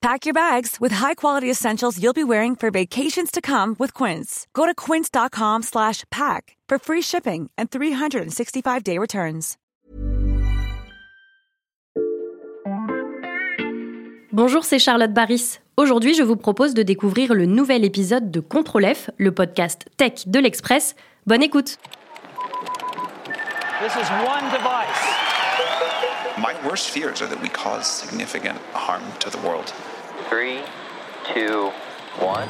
Pack your bags with high-quality essentials you'll be wearing for vacations to come with Quince. Go to quince.com/pack for free shipping and 365-day returns. Bonjour, c'est Charlotte Baris. Aujourd'hui, je vous propose de découvrir le nouvel épisode de Contrôle F, le podcast tech de l'Express. Bonne écoute. This is one device. Worst fears are that we cause significant harm to the world. Three, two, one.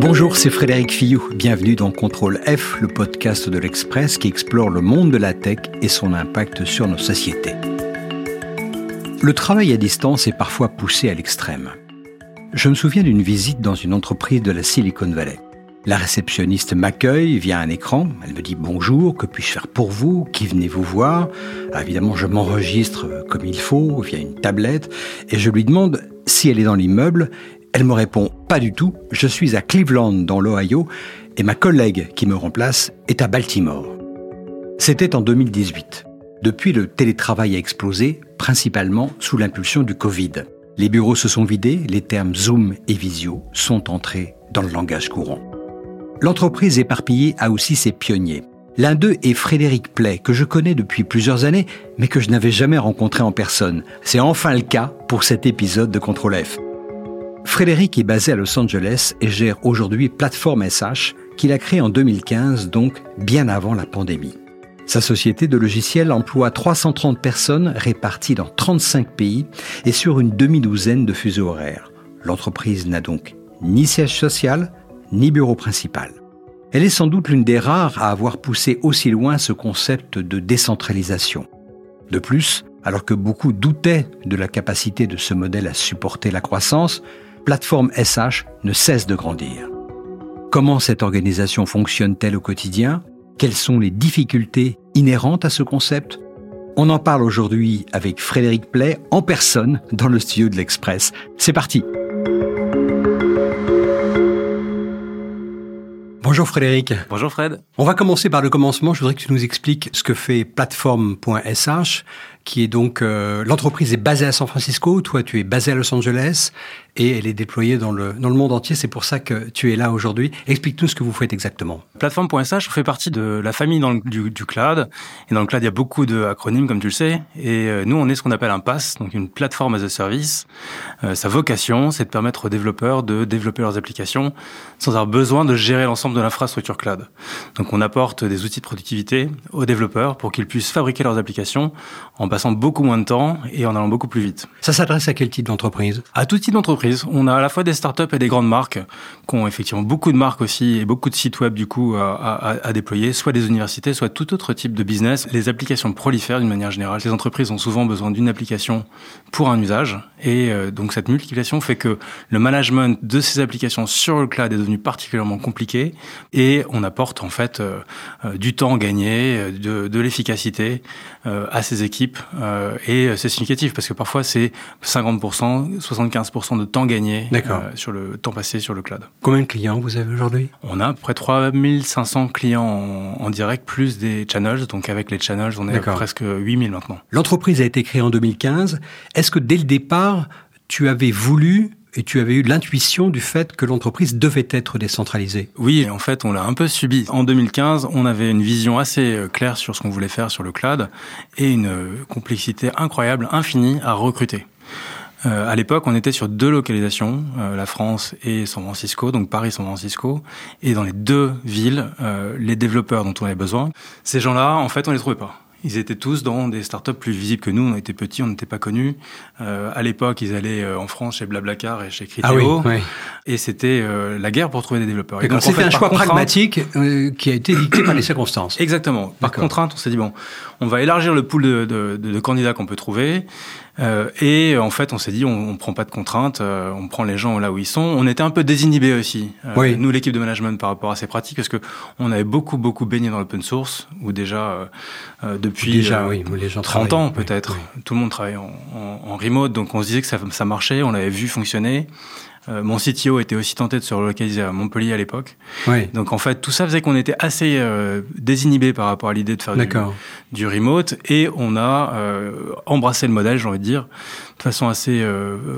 Bonjour, c'est Frédéric Fillou. Bienvenue dans Contrôle F, le podcast de l'Express qui explore le monde de la tech et son impact sur nos sociétés. Le travail à distance est parfois poussé à l'extrême. Je me souviens d'une visite dans une entreprise de la Silicon Valley. La réceptionniste m'accueille via un écran. Elle me dit bonjour, que puis-je faire pour vous? Qui venez-vous voir? Ah, Évidemment, je m'enregistre comme il faut via une tablette et je lui demande si elle est dans l'immeuble. Elle me répond pas du tout. Je suis à Cleveland dans l'Ohio et ma collègue qui me remplace est à Baltimore. C'était en 2018. Depuis, le télétravail a explosé, principalement sous l'impulsion du Covid. Les bureaux se sont vidés, les termes Zoom et Visio sont entrés dans le langage courant. L'entreprise éparpillée a aussi ses pionniers. L'un d'eux est Frédéric Play, que je connais depuis plusieurs années, mais que je n'avais jamais rencontré en personne. C'est enfin le cas pour cet épisode de Contrôle F. Frédéric est basé à Los Angeles et gère aujourd'hui Plateforme SH, qu'il a créée en 2015, donc bien avant la pandémie. Sa société de logiciels emploie 330 personnes réparties dans 35 pays et sur une demi-douzaine de fuseaux horaires. L'entreprise n'a donc ni siège social, ni bureau principal. Elle est sans doute l'une des rares à avoir poussé aussi loin ce concept de décentralisation. De plus, alors que beaucoup doutaient de la capacité de ce modèle à supporter la croissance, Plateforme SH ne cesse de grandir. Comment cette organisation fonctionne-t-elle au quotidien? Quelles sont les difficultés inhérentes à ce concept? On en parle aujourd'hui avec Frédéric Play en personne dans le studio de l'Express. C'est parti Bonjour Frédéric. Bonjour Fred. On va commencer par le commencement. Je voudrais que tu nous expliques ce que fait plateforme.sh, qui est donc euh, l'entreprise est basée à San Francisco, toi tu es basé à Los Angeles et elle est déployée dans le dans le monde entier. C'est pour ça que tu es là aujourd'hui. Explique-nous ce que vous faites exactement. Plateforme.sh fait partie de la famille dans le, du, du, cloud et dans le cloud il y a beaucoup de acronymes comme tu le sais et euh, nous on est ce qu'on appelle un PaaS, donc une plateforme as a service. Euh, sa vocation c'est de permettre aux développeurs de développer leurs applications sans avoir besoin de gérer l'ensemble de l'infrastructure cloud. Donc on apporte des outils de productivité aux développeurs pour qu'ils puissent fabriquer leurs applications en passant beaucoup moins de temps et en allant beaucoup plus vite. Ça s'adresse à quel type d'entreprise? À tout type d'entreprise. On a à la fois des startups et des grandes marques qui ont effectivement beaucoup de marques aussi et beaucoup de sites web du coup à, à, à déployer, soit des universités, soit tout autre type de business. Les applications prolifèrent d'une manière générale. Les entreprises ont souvent besoin d'une application pour un usage et euh, donc cette multiplication fait que le management de ces applications sur le cloud est devenu particulièrement compliqué et on apporte en fait euh, euh, du temps gagné, de, de l'efficacité à ces équipes euh, et c'est significatif parce que parfois c'est 50%, 75% de temps gagné euh, sur le temps passé sur le cloud. Combien de clients vous avez aujourd'hui? On a à peu près 3500 clients en, en, direct plus des channels. Donc avec les channels, on est à presque 8000 maintenant. L'entreprise a été créée en 2015. Est-ce que dès le départ, tu avais voulu et tu avais eu l'intuition du fait que l'entreprise devait être décentralisée. Oui, en fait, on l'a un peu subi. En 2015, on avait une vision assez euh, claire sur ce qu'on voulait faire sur le cloud et une complexité incroyable, infinie à recruter. Euh, à l'époque, on était sur deux localisations, euh, la France et San Francisco, donc Paris, San Francisco, et dans les deux villes, euh, les développeurs dont on avait besoin, ces gens-là, en fait, on les trouvait pas. Ils étaient tous dans des startups plus visibles que nous. On était petits, on n'était pas connus. Euh, à l'époque, ils allaient euh, en France chez Blablacar et chez Criteo. Ah oui, oui. Et c'était euh, la guerre pour trouver des développeurs. Et donc, en c'était fait, un choix contrainte- pragmatique euh, qui a été dicté par les circonstances. Exactement. Par contrainte, on s'est dit bon, on va élargir le pool de, de- de- de candidats qu'on peut trouver. Euh, et en fait, on s'est dit, on, on prend pas de contraintes, euh, on prend les gens là où ils sont. On était un peu désinhibés aussi, euh, Oui. nous l'équipe de management par rapport à ces pratiques, parce que on avait beaucoup beaucoup baigné dans l'open source, où déjà euh, euh, depuis Déjà, oui, les gens 30 travaillent. ans peut-être, oui. tout le monde travaille en, en- en remote, donc on se disait que ça, ça marchait, on l'avait vu fonctionner. Euh, mon CTO était aussi tenté de se relocaliser à Montpellier à l'époque. Oui, Donc en fait, tout ça faisait qu'on était assez euh, désinhibé par rapport à l'idée de faire du, remote et on a euh, embrassé le modèle, j'ai envie de dire, de façon assez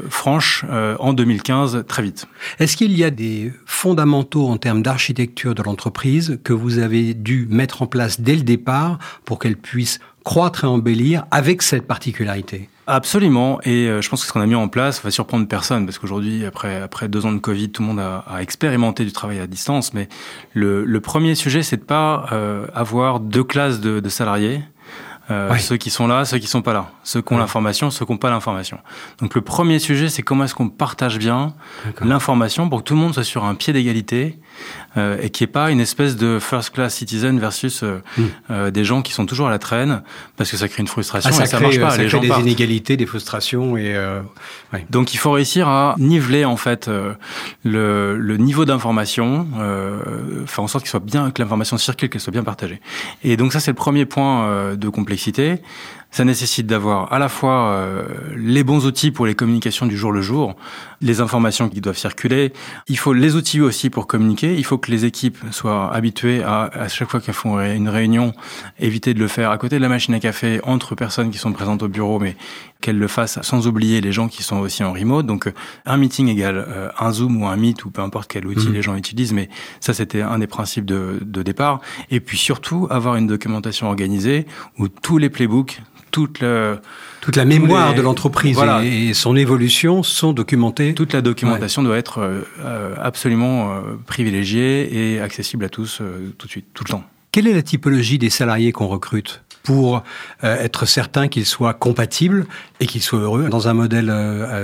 franche en 2015, très vite. Est-ce qu'il y a des fondamentaux en termes d'architecture de l'entreprise que vous avez dû mettre en place dès le départ pour qu'elle puisse croître et embellir avec cette particularité Absolument, et euh, je pense que ce qu'on a mis en place va surprendre personne, parce qu'aujourd'hui, après, après deux ans de Covid, tout le monde a, a expérimenté du travail à distance, mais le, le premier sujet, c'est de pas euh, avoir deux classes de, de salariés. Euh. Ceux qui sont là, ceux qui sont pas là, ceux qui ont Ouais. l'information, ceux qui n'ont pas l'information. Donc le premier sujet, c'est comment est-ce qu'on partage bien l'information pour que tout le monde soit sur un pied d'égalité euh, et qu'il n'y ait pas une espèce de first class citizen versus euh, Mm. euh, des gens qui sont toujours à la traîne parce que ça crée une frustration Ah, ça et ça crée, marche pas. ça les crée gens des partent. inégalités, des frustrations et euh, ouais. Donc il faut réussir à niveler en fait euh, le, le niveau d'information, euh, faire en sorte qu'il soit bien, que l'information circule, qu'elle soit bien partagée. Et donc ça c'est le premier point euh, de complexité. Ça nécessite d'avoir à la fois euh, les bons outils pour les communications du jour le jour, les informations qui doivent circuler. Il faut les outils aussi pour communiquer. Il faut que les équipes soient habituées à, à chaque fois qu'elles font une réunion, éviter de le faire à côté de la machine à café entre personnes qui sont présentes au bureau, mais qu'elles le fassent sans oublier les gens qui sont aussi en remote. Donc euh, un meeting égale euh, un Zoom ou un Meet ou peu importe quel outil Mhm. les gens utilisent, mais ça c'était un des principes de, de départ. Et puis surtout avoir une documentation organisée où tous les playbooks, toute le, toute la mémoire les- de l'entreprise Voilà. et, son évolution sont documentées. toute la documentation doit être euh, euh, absolument euh, privilégiée et accessible à tous euh, tout de suite, tout le temps. Quelle est la typologie des salariés qu'on recrute? Pour euh, être certain qu'ils soient compatibles et qu'ils soient heureux dans un modèle euh,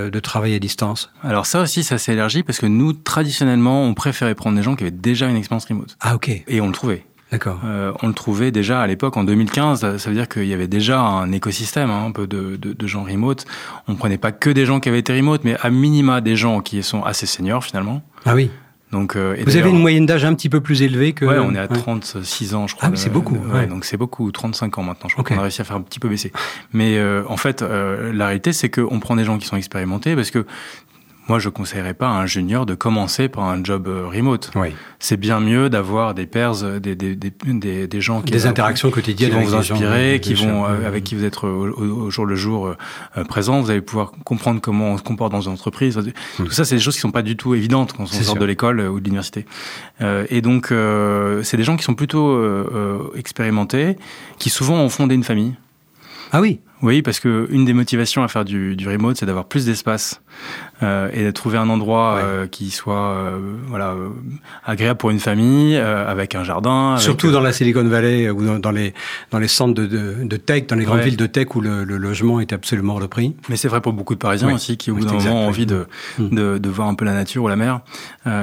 euh, de travail à distance Alors ça aussi, ça s'est élargi parce que nous, traditionnellement, on préférait prendre des gens qui avaient déjà une expérience remote. Ah ok, Et on le trouvait. d'accord. Euh, on le trouvait déjà à l'époque en 2015. Ça ça veut dire qu'il y avait déjà un écosystème hein, un peu de, de, de gens remote. On prenait pas que des gens qui avaient été remote, mais à minima des gens qui sont assez seniors finalement. Ah oui. Donc, euh, et Vous avez une moyenne d'âge un petit peu plus élevée que. Ouais, on est à Ouais. 36 ans, je crois. Ah oui, c'est Euh, beaucoup, ouais, ouais. Donc c'est beaucoup, 35 ans maintenant. Je crois qu'on a réussi à faire un petit peu baisser. Mais euh, en fait, la réalité, c'est qu'on prend des gens qui sont expérimentés parce que moi, je conseillerais pas à un junior de commencer par un job euh, remote. Oui. C'est bien mieux d'avoir des pairs, euh, des, des, des, des, gens qui Des interactions qui quotidiennes vont avec vous inspirer, qui vont euh, avec qui vous êtes au, jour le jour présent. Vous allez pouvoir comprendre comment on se comporte dans une entreprise. Tout ça, c'est des choses qui sont pas du tout évidentes quand on Hmm. Sort de l'école ou de l'université. Euh, et donc, euh, c'est des gens qui sont plutôt expérimentés, qui souvent ont fondé une famille. Ah oui. Oui, parce que une des motivations à faire du, du remote, c'est d'avoir plus d'espace euh, et de trouver un endroit Ouais. euh, qui soit euh, voilà agréable pour une famille, avec un jardin. avec, Surtout dans la Silicon Valley ou dans, dans les dans les centres de, de, de tech, dans les grandes Ouais. villes de tech où le, le logement est absolument hors prix. Mais c'est vrai pour beaucoup de Parisiens Oui. aussi qui, au Oui, bout d'un moment, ont envie de, de, de voir un peu la nature ou la mer.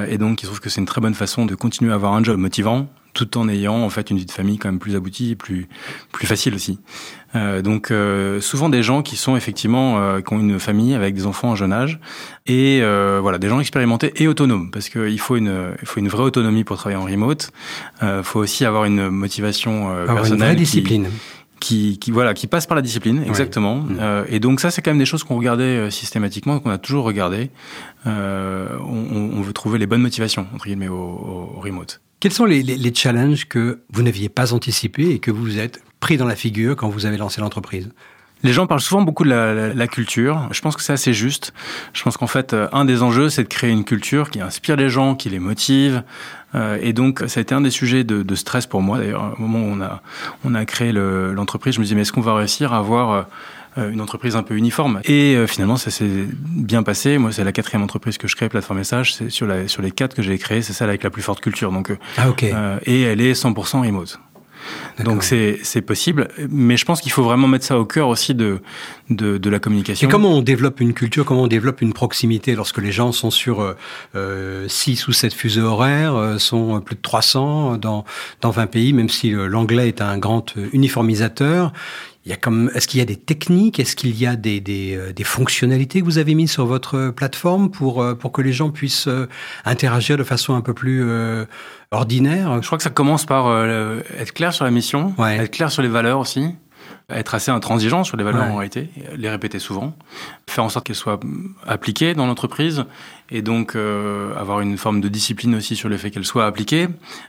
Et donc, ils trouvent que c'est une très bonne façon de continuer à avoir un job motivant tout en ayant en fait une vie de famille quand même plus aboutie et plus plus facile aussi. Euh, donc euh, souvent des gens qui sont effectivement euh, qui ont une famille avec des enfants en jeune âge et euh, voilà des gens expérimentés et autonomes parce qu'il faut une il faut une vraie autonomie pour travailler en remote. Il faut aussi avoir une motivation euh, Avoir une personnelle vraie qui- discipline. qui, qui voilà qui passe par la discipline exactement Mm. Euh, et donc ça c'est quand même des choses qu'on regardait euh, systématiquement qu'on a toujours regardé euh, on, on- veut trouver les bonnes motivations entre guillemets au- au remote Quels sont les, challenges que vous n'aviez pas anticipés et que vous vous êtes pris dans la figure quand vous avez lancé l'entreprise? Les gens parlent souvent beaucoup de la, la- la culture. Je pense que c'est assez juste. Je pense qu'en fait, euh, un des enjeux, c'est de créer une culture qui inspire les gens, qui les motive. Euh, et donc, ça a été un des sujets de, de stress pour moi. D'ailleurs, au moment où on a, on a créé le- l'entreprise, je me disais, mais est-ce qu'on va réussir à avoir euh, une entreprise un peu uniforme? Et euh, finalement, ça s'est bien passé. Moi, c'est la quatrième entreprise que je crée, Plateforme Message. C'est sur, la, sur les quatre que j'ai créées, c'est celle avec la plus forte culture. Donc, Ah, euh, et elle est 100% remote. Donc c'est c'est possible, mais je pense qu'il faut vraiment mettre ça au cœur aussi de de, de la communication. Et comment on développe une culture, comment on développe une proximité lorsque les gens sont sur euh, euh, 6 ou 7 fuseaux horaires, euh, sont plus de 300 dans, dans 20 pays, même si euh, l'anglais est un grand euh, uniformisateur il y a comme, est-ce qu'il y a des techniques, est-ce qu'il y a des, des, euh, des, fonctionnalités que vous avez mises sur votre plateforme pour, euh, pour que les gens puissent euh, interagir de façon un peu plus euh, ordinaire? Je crois que ça commence par euh, être clair sur la mission, Ouais. être clair sur les valeurs aussi, être assez intransigeant sur les valeurs Ouais. en réalité, les répéter souvent, faire en sorte qu'elles soient appliquées dans l'entreprise et donc euh, avoir une forme de discipline aussi sur le fait qu'elles soient appliquées.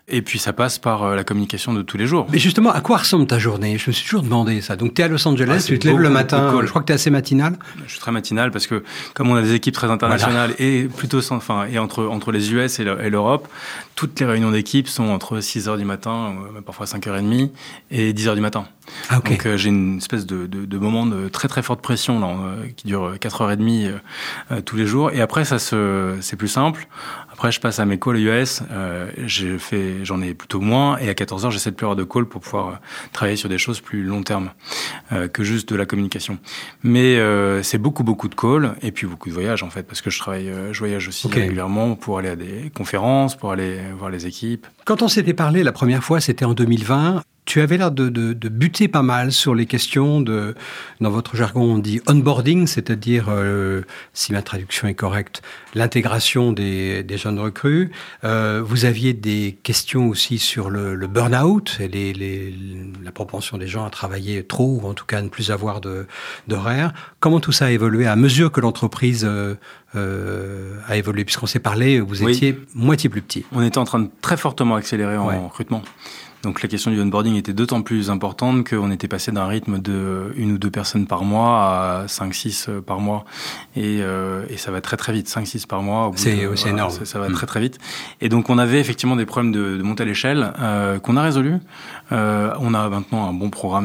Et puis ça passe par euh, la communication de tous les jours. Mais justement, à quoi ressemble ta journée? Je me suis toujours demandé ça. Donc, tu es à Los Angeles, Ah, tu te lèves le matin, je crois que tu es assez matinal. Je suis très matinal parce que comme on a des équipes très internationales et plutôt sans, enfin et entre entre les US et le- et l'Europe, toutes les réunions d'équipe sont entre 6 heures du matin, euh, parfois 5h30 et 10 heures du matin. Ah. Donc euh, j'ai une espèce de, de, de moment de très très forte pression là, qui dure 4h30 euh, euh, tous les jours. Et après ça se c'est plus simple. Après je passe à mes calls US. Euh, j'ai fait j'en ai plutôt moins et à 14h j'essaie de plus avoir de calls pour pouvoir euh, travailler sur des choses plus long terme euh, que juste de la communication. Mais euh, c'est beaucoup beaucoup de calls et puis beaucoup de voyages en fait parce que je travaille euh, je voyage aussi régulièrement pour aller à des conférences, pour aller voir les équipes. Quand on s'était parlé la première fois, c'était en 2020. Tu avais l'air de, de, de buter pas mal sur les questions de, dans votre jargon, on dit onboarding, c'est-à-dire, euh, si ma traduction est correcte, l'intégration des, des jeunes recrues. Euh, vous aviez des questions aussi sur le, le burn-out et les, les, la propension des gens à travailler trop ou en tout cas à ne plus avoir de- d'horaire. Comment tout ça a évolué à mesure que l'entreprise euh, euh, a évolué? Puisqu'on s'est parlé, vous Oui. étiez moitié plus petit. On était en train de très fortement accélérer en Ouais. recrutement. Donc la question du onboarding était d'autant plus importante qu'on était passé d'un rythme de une ou deux personnes par mois à 5-6 par mois. Et, euh, et ça va très très vite, 5-6 par mois. C'est- c'est énorme. Ça, ça va Mm. très très vite. Et donc on avait effectivement des problèmes de, de montée à l'échelle euh, qu'on a résolus. Euh, on a maintenant un bon programme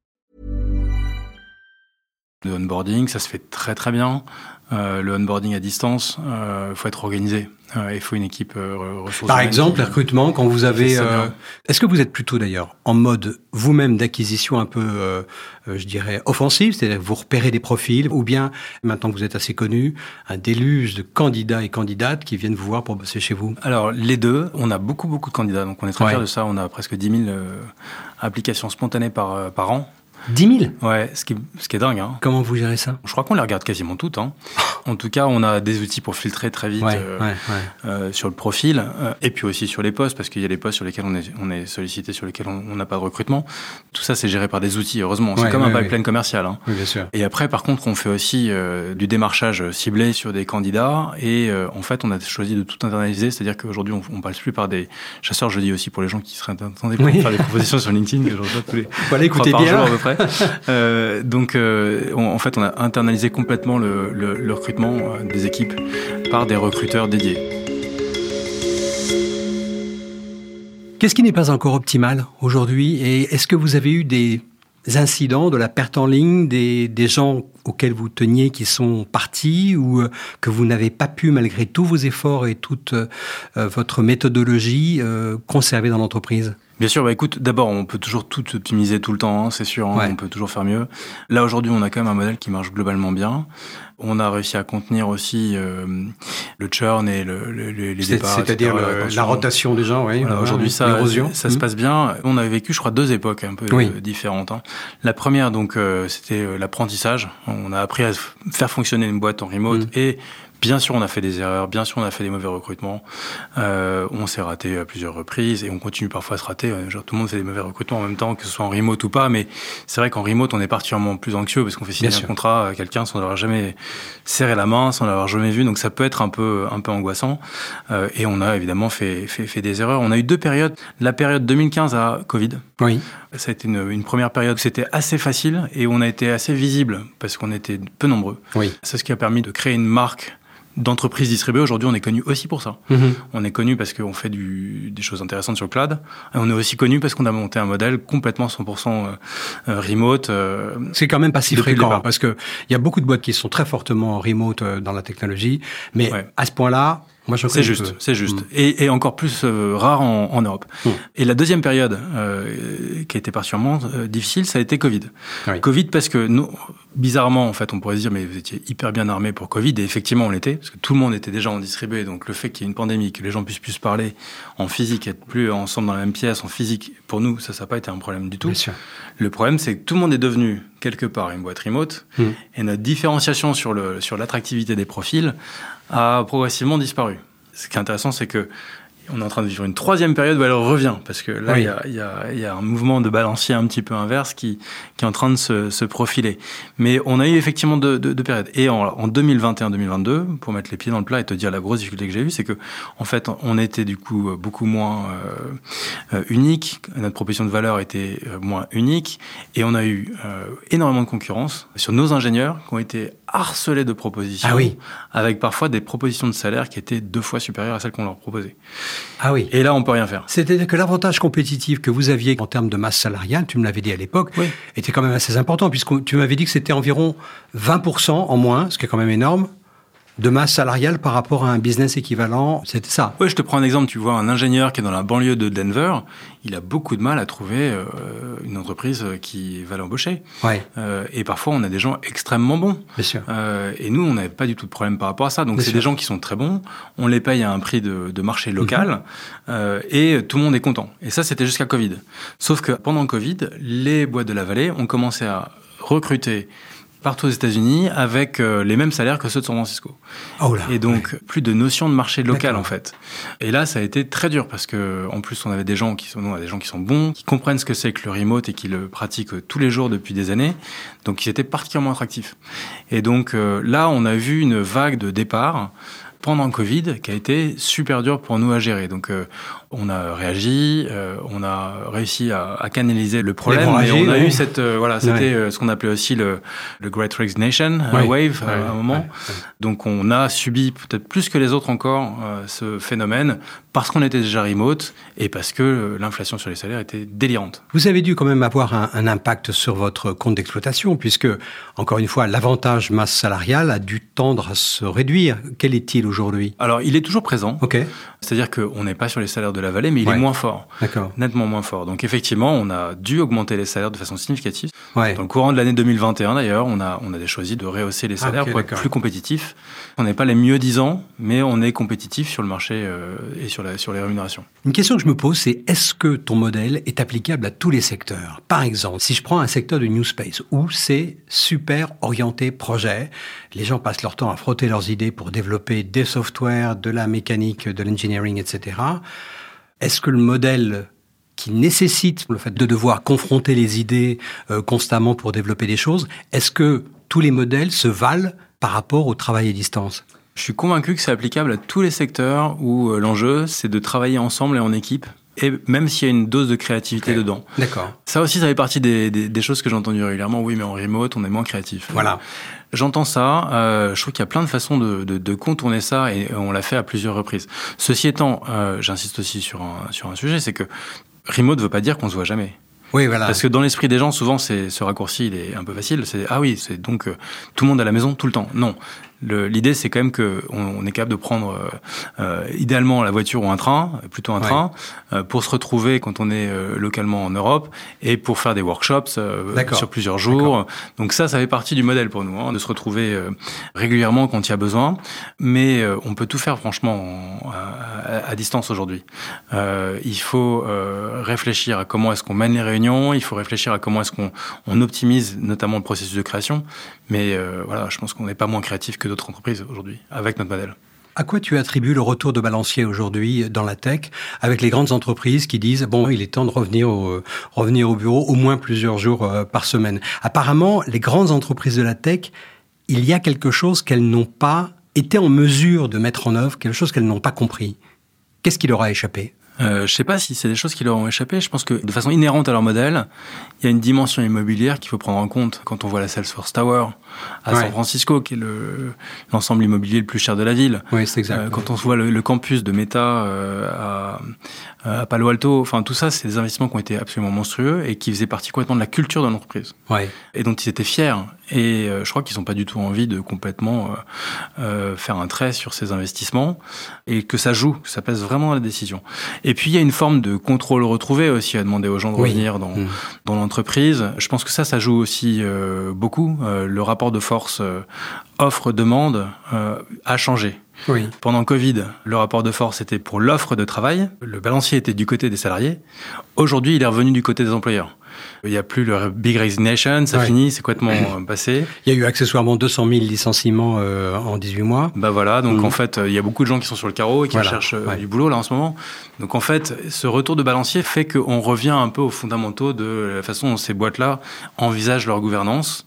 De onboarding, ça se fait très très bien. Euh, le onboarding à distance, il faut être organisé. Euh, Il faut une équipe euh, ressources Par exemple, qui- les recrutements, quand vous avez... euh. Est-ce que vous êtes plutôt d'ailleurs en mode vous-même d'acquisition un peu, euh, euh, je dirais, offensive, c'est-à-dire que vous repérez des profils, ou bien, maintenant que vous êtes assez connu, un déluge de candidats et candidates qui viennent vous voir pour bosser chez vous? Alors, les deux, on a beaucoup, beaucoup de candidats, donc on est très Ouais. fiers de ça. On a presque 10 000 euh, applications spontanées par, euh, par an. 10 000 Ouais, ce qui, ce qui est dingue. Hein. Comment vous gérez ça? Je crois qu'on les regarde quasiment toutes. Hein. En tout cas, on a des outils pour filtrer très vite Ouais, euh, ouais, ouais. euh, sur le profil, euh, et puis aussi sur les postes, parce qu'il y a les postes sur lesquels on est, on est sollicité, sur lesquels on n'a pas de recrutement. Tout ça, c'est géré par des outils, heureusement. C'est comme un pipeline commercial. Hein. Oui, bien sûr. Et après, par contre, on fait aussi euh, du démarchage ciblé sur des candidats. Et euh, en fait, on a choisi de tout internaliser. C'est-à-dire qu'aujourd'hui, on, on passe plus par des chasseurs. Je dis aussi pour les gens qui seraient intendés pour Oui. faire des propositions sur LinkedIn. que je reçois tous les Voilà, écoutez bien. jour à peu près. Euh, donc, euh, en fait, on a internalisé complètement le, recrutement euh, des équipes par des recruteurs dédiés. Qu'est-ce qui n'est pas encore optimal aujourd'hui Et est-ce que vous avez eu des incidents de la perte en ligne, des, gens auxquels vous teniez qui sont partis ou que vous n'avez pas pu, malgré tous vos efforts et toute votre méthodologie, conserver dans l'entreprise? Bien sûr, bah écoute, d'abord, on peut toujours tout optimiser tout le temps, hein, c'est sûr, hein, Ouais. on peut toujours faire mieux. Là, aujourd'hui, on a quand même un modèle qui marche globalement bien. On a réussi à contenir aussi euh, le churn et le, le- le- les départs. C'est-à-dire la rotation des gens, oui. Voilà, Voilà, aujourd'hui, ça, ça se Mm. passe bien. On avait vécu, je crois, deux époques un peu Oui. euh, différentes. hein. La première, donc, euh, c'était euh, l'apprentissage. On a appris à faire fonctionner une boîte en remote Mm. et Bien sûr, on a fait des erreurs, bien sûr, on a fait des mauvais recrutements. Euh, on s'est raté à plusieurs reprises et on continue parfois à se rater. Euh, genre, tout le monde fait des mauvais recrutements en même temps, que ce soit en remote ou pas. Mais c'est vrai qu'en remote, on est particulièrement plus anxieux parce qu'on fait signer Bien un sûr. contrat à quelqu'un sans avoir jamais serré la main, sans l'avoir jamais vu. Donc ça peut être un peu, un peu angoissant. Euh, et on a évidemment fait, fait, fait des erreurs. On a eu deux périodes. La période 2015 à Covid. Oui. Ça a été une, une première période où c'était assez facile et on a été assez visible parce qu'on était peu nombreux. Oui. C'est ce qui a permis de créer une marque d'entreprise distribuée. Aujourd'hui, on est connu aussi pour ça. Mhm. On est connu parce qu'on fait du, des choses intéressantes sur le cloud. Et on est aussi connu parce qu'on a monté un modèle complètement 100% euh, euh, remote. euh, C'est quand même pas si fréquent parce que il y a beaucoup de boîtes qui sont très fortement remote dans la technologie, mais Ouais. à ce point-là, moi je C'est juste, c'est juste. Mm. Et, et encore plus euh, rare en, en Europe. Mm. Et la deuxième période euh, qui a été particulièrement euh, difficile, ça a été Covid. Oui. Covid parce que nous, bizarrement, en fait, on pourrait se dire, mais vous étiez hyper bien armés pour Covid. Et effectivement, on l'était, parce que tout le monde était déjà en distribué. Donc le fait qu'il y ait une pandémie, que les gens puissent plus parler en physique, être plus ensemble dans la même pièce, en physique, pour nous, ça, ça n'a pas été un problème du tout. Bien sûr. Le problème, c'est que tout le monde est devenu quelque part une boîte remote, Mm. et notre différenciation sur le sur l'attractivité des profils a progressivement disparu. Ce qui est intéressant, c'est que on est en train de vivre une troisième période où elle revient, parce que là, Oui. il y, a, y, a, y a un mouvement de balancier un petit peu inverse qui, qui est en train de se, se profiler. Mais on a eu effectivement deux, deux, deux périodes. Et en, en 2021-2022, pour mettre les pieds dans le plat et te dire la grosse difficulté que j'ai eue, c'est que en fait, on était du coup beaucoup moins euh, euh, unique, notre proposition de valeur était euh, moins unique, et on a eu euh, énormément de concurrence sur nos ingénieurs qui ont été harcelés de propositions, Ah oui. avec parfois des propositions de salaire qui étaient deux fois supérieures à celles qu'on leur proposait. Ah oui. Et là, on peut rien faire. C'est-à-dire que l'avantage compétitif que vous aviez en termes de masse salariale, tu me l'avais dit à l'époque, Oui. était quand même assez important, puisque tu m'avais dit que c'était environ 20% en moins, ce qui est quand même énorme, de masse salariale par rapport à un business équivalent. C'était ça. Ouais, je te prends un exemple. Tu vois, un ingénieur qui est dans la banlieue de Denver, il a beaucoup de mal à trouver euh, une entreprise qui va l'embaucher. Ouais, Euh, et parfois, on a des gens extrêmement bons. bien sûr. Euh, et nous, on n'avait pas du tout de problème par rapport à ça. Donc, c'est des gens qui sont très bons. On les paye à un prix de, de marché local. Mhm. euh, et tout le monde est content. Et ça, c'était jusqu'à Covid. Sauf que pendant Covid, les boîtes de la vallée ont commencé à recruter partout aux États-Unis avec euh, les mêmes salaires que ceux de San Francisco. Oh là. Et donc, plus de notion de marché local, en fait. Et là, ça a été très dur parce que, en plus, on avait des gens qui sont, nous, on a des gens qui sont bons, qui comprennent ce que c'est que le remote et qui le pratiquent tous les jours depuis des années. Donc, ils étaient particulièrement attractifs. Et donc, euh, là, on a vu une vague de départ pendant le Covid qui a été super dur pour nous à gérer. Donc, euh, on a réagi, euh, on a réussi à, à canaliser le problème, mais L'hémorragie, on a ouais. eu cette, euh, voilà, c'était Ouais. euh, ce qu'on appelait aussi le, le Great Resignation Ouais. Wave à un moment. Donc on a subi peut-être plus que les autres encore euh, ce phénomène parce qu'on était déjà remote et parce que l'inflation sur les salaires était délirante. Vous avez dû quand même avoir un, un impact sur votre compte d'exploitation, puisque, encore une fois, l'avantage masse salariale a dû tendre à se réduire. Quel est-il aujourd'hui? Alors il est toujours présent, Ok, c'est-à-dire qu'on n'est pas sur les salaires de la vallée, mais il Ouais. est moins fort, d'accord. nettement moins fort. Donc effectivement, on a dû augmenter les salaires de façon significative. Ouais. Dans le courant de l'année 2021 d'ailleurs, on a, on a choisi de rehausser les Ah, salaires pour être plus compétitifs. On n'est pas les mieux disants, mais on est compétitif sur le marché euh, et sur, la, sur les rémunérations. Une question que je me pose, c'est est-ce que ton modèle est applicable à tous les secteurs? Par exemple, si je prends un secteur de New Space où c'est super orienté projet, les gens passent leur temps à frotter leurs idées pour développer des softwares, de la mécanique, de l'engineering, etc. Est-ce que le modèle qui nécessite le fait de devoir confronter les idées euh, constamment pour développer des choses, est-ce que tous les modèles se valent par rapport au travail à distance? Je suis convaincu que c'est applicable à tous les secteurs où euh, l'enjeu, c'est de travailler ensemble et en équipe, et même s'il y a une dose de créativité dedans. D'accord. Ça aussi, ça fait partie des, des- des choses que j'ai entendues régulièrement. Oui, mais en remote, on est moins créatif. Voilà. J'entends ça. euh, je trouve qu'il y a plein de façons de, de- de contourner ça et on l'a fait à plusieurs reprises. Ceci étant, euh, j'insiste aussi sur un, sur un sujet, c'est que remote ne veut pas dire qu'on se voit jamais. Oui, voilà. Parce que dans l'esprit des gens, souvent, c'est ce raccourci, il est un peu facile. C'est ah oui, c'est donc euh, tout le monde à la maison tout le temps. Non, l'idée c'est quand même que on, on est capable de prendre euh, euh, idéalement la voiture ou un train, plutôt un Ouais. train, euh, pour se retrouver quand on est euh, localement en Europe et pour faire des workshops euh, sur plusieurs jours. Donc ça, ça fait partie du modèle pour nous, hein, de se retrouver euh, régulièrement quand il y a besoin. Mais euh, on peut tout faire franchement en- à, distance aujourd'hui. Euh, il faut euh, réfléchir à comment est-ce qu'on mène les réunions, il faut réfléchir à comment est-ce qu'on on optimise notamment le processus de création. Mais euh, voilà, je pense qu'on n'est pas moins créatif que d'autres entreprises aujourd'hui avec notre modèle. À quoi tu attribues le retour de balancier aujourd'hui dans la tech avec les grandes entreprises qui disent bon il est temps de revenir au, revenir au bureau au moins plusieurs jours euh, par semaine. Apparemment les grandes entreprises de la tech il y a quelque chose qu'elles n'ont pas été en mesure de mettre en œuvre, quelque chose qu'elles n'ont pas compris. Qu'est-ce qui leur a échappé? Euh, je sais pas si c'est des choses qui leur ont échappé. Je pense que de façon inhérente à leur modèle, il y a une dimension immobilière qu'il faut prendre en compte quand on voit la Salesforce Tower à San Francisco, qui est l'ensemble immobilier le plus cher de la ville. Oui, c'est exact. Euh, quand on voit le, campus de Meta euh, à, à, Palo Alto, enfin tout ça, c'est des investissements qui ont été absolument monstrueux et qui faisaient partie complètement de la culture de l'entreprise. Ouais. Et dont ils étaient fiers. Et euh, je crois qu'ils n'ont pas du tout envie de complètement faire un trait sur ces investissements et que ça joue, que ça pèse vraiment dans la décision. Et puis il y a une forme de contrôle retrouvé aussi à demander aux gens de revenir dans, mmh. dans l'entreprise. Je pense que ça, ça joue aussi beaucoup. le rapport rapport de force euh, offre-demande euh, a changé. Oui. Pendant Covid, le rapport de force était pour l'offre de travail, le balancier était du côté des salariés. Aujourd'hui, il est revenu du côté des employeurs. Il n'y a plus le big resignation, ça finit, c'est complètement euh, passé. Il y a eu accessoirement 200 000 licenciements euh, en 18 mois. Bah voilà, donc mm. en fait, il y a beaucoup de gens qui sont sur le carreau et qui cherchent euh, du boulot là en ce moment. Donc en fait, ce retour de balancier fait qu'on revient un peu aux fondamentaux de la façon dont ces boîtes-là envisagent leur gouvernance.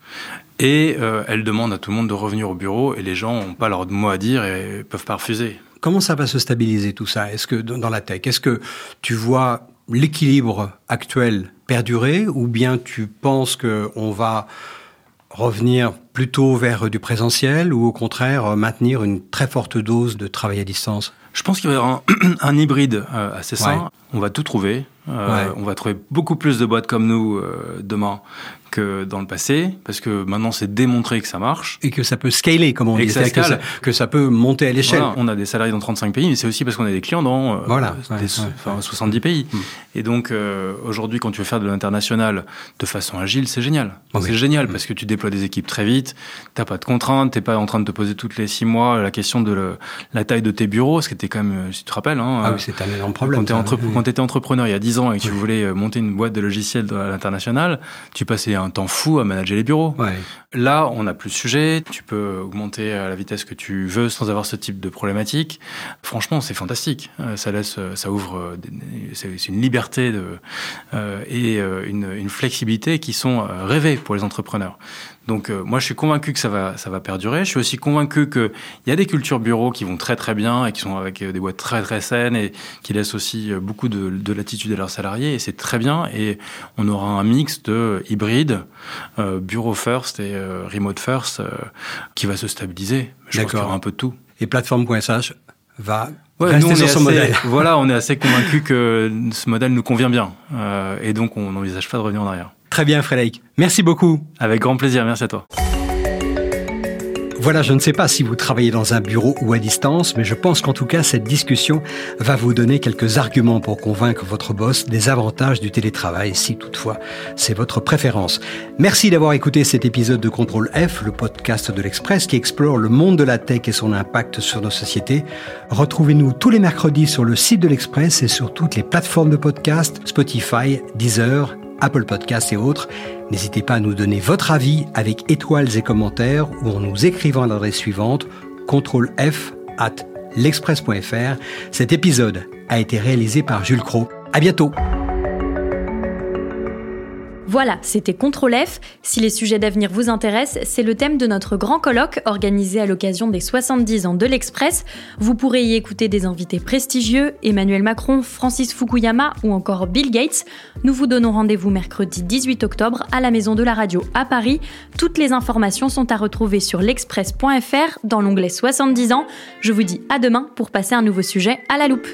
Et elles demandent à tout le monde de revenir au bureau et les gens n'ont pas leur mot à dire et peuvent pas refuser. Comment ça va se stabiliser tout ça? Est-ce que dans la tech, est-ce que tu vois l'équilibre actuel perdurer ou bien tu penses qu'on va revenir plutôt vers du présentiel ou au contraire maintenir une très forte dose de travail à distance? Je pense qu'il va y avoir un, hybride euh, assez sain. On va tout trouver. Euh, on va trouver beaucoup plus de boîtes comme nous euh, demain que dans le passé, parce que maintenant c'est démontré que ça marche. Et que ça peut scaler, comme on dit, que, ça, que ça peut monter à l'échelle. on a des salariés dans 35 pays, mais c'est aussi parce qu'on a des clients dans voilà, 70 pays. Mm. Et donc aujourd'hui, quand tu veux faire de l'international de façon agile, c'est génial. C'est génial mm. parce que tu déploies des équipes très vite, t'as pas de contraintes, t'es pas en train de te poser toutes les six mois la question de la taille de tes bureaux, ce qui était quand même, si tu te rappelles. Hein, ah oui, c'est un énorme problème. Quand tu étais entrepreneur il y a 10 ans et que tu voulais euh, monter une boîte de logiciels à l'international, tu passais un temps fou à manager les bureaux. Là, on n'a plus de sujet, tu peux augmenter à la vitesse que tu veux sans avoir ce type de problématique. Franchement, c'est fantastique. Euh, ça laisse, euh, ça ouvre, c'est une liberté de, et une, une flexibilité qui sont rêvées pour les entrepreneurs. Donc euh, moi je suis convaincu que ça va ça va perdurer. Je suis aussi convaincu qu'il y a des cultures bureaux qui vont très très bien et qui sont avec euh, des boîtes très très saines et qui laissent aussi euh, beaucoup de, de latitude à leurs salariés et c'est très bien. Et on aura un mix de hybride, bureau first et remote first qui va se stabiliser. Je pense qu'il y aura un peu de tout. Et plateforme.sh va rester sur ce modèle. Voilà, on est assez convaincu que ce modèle nous convient bien et donc on n'envisage pas de revenir en arrière. Très bien, Frédéric. Merci beaucoup. Avec grand plaisir. Merci à toi. Voilà, je ne sais pas si vous travaillez dans un bureau ou à distance, mais je pense qu'en tout cas, cette discussion va vous donner quelques arguments pour convaincre votre boss des avantages du télétravail, si toutefois c'est votre préférence. Merci d'avoir écouté cet épisode de Contrôle F, le podcast de l'Express qui explore le monde de la tech et son impact sur nos sociétés. Retrouvez-nous tous les mercredis sur le site de l'Express et sur toutes les plateformes de podcast, Spotify, Deezer, Apple Podcasts et autres. N'hésitez pas à nous donner votre avis avec étoiles et commentaires ou en nous écrivant à l'adresse suivante contrôle F at l'express.fr. Cet épisode a été réalisé par Jules Cro. À bientôt! Voilà, c'était Contrôle F. Si les sujets d'avenir vous intéressent, c'est le thème de notre grand colloque organisé à l'occasion des 70 ans de l'Express. Vous pourrez y écouter des invités prestigieux, Emmanuel Macron, Francis Fukuyama ou encore Bill Gates. Nous vous donnons rendez-vous mercredi 18 octobre à la Maison de la Radio à Paris. Toutes les informations sont à retrouver sur l'express.fr dans l'onglet 70 ans. Je vous dis à demain pour passer un nouveau sujet à la loupe.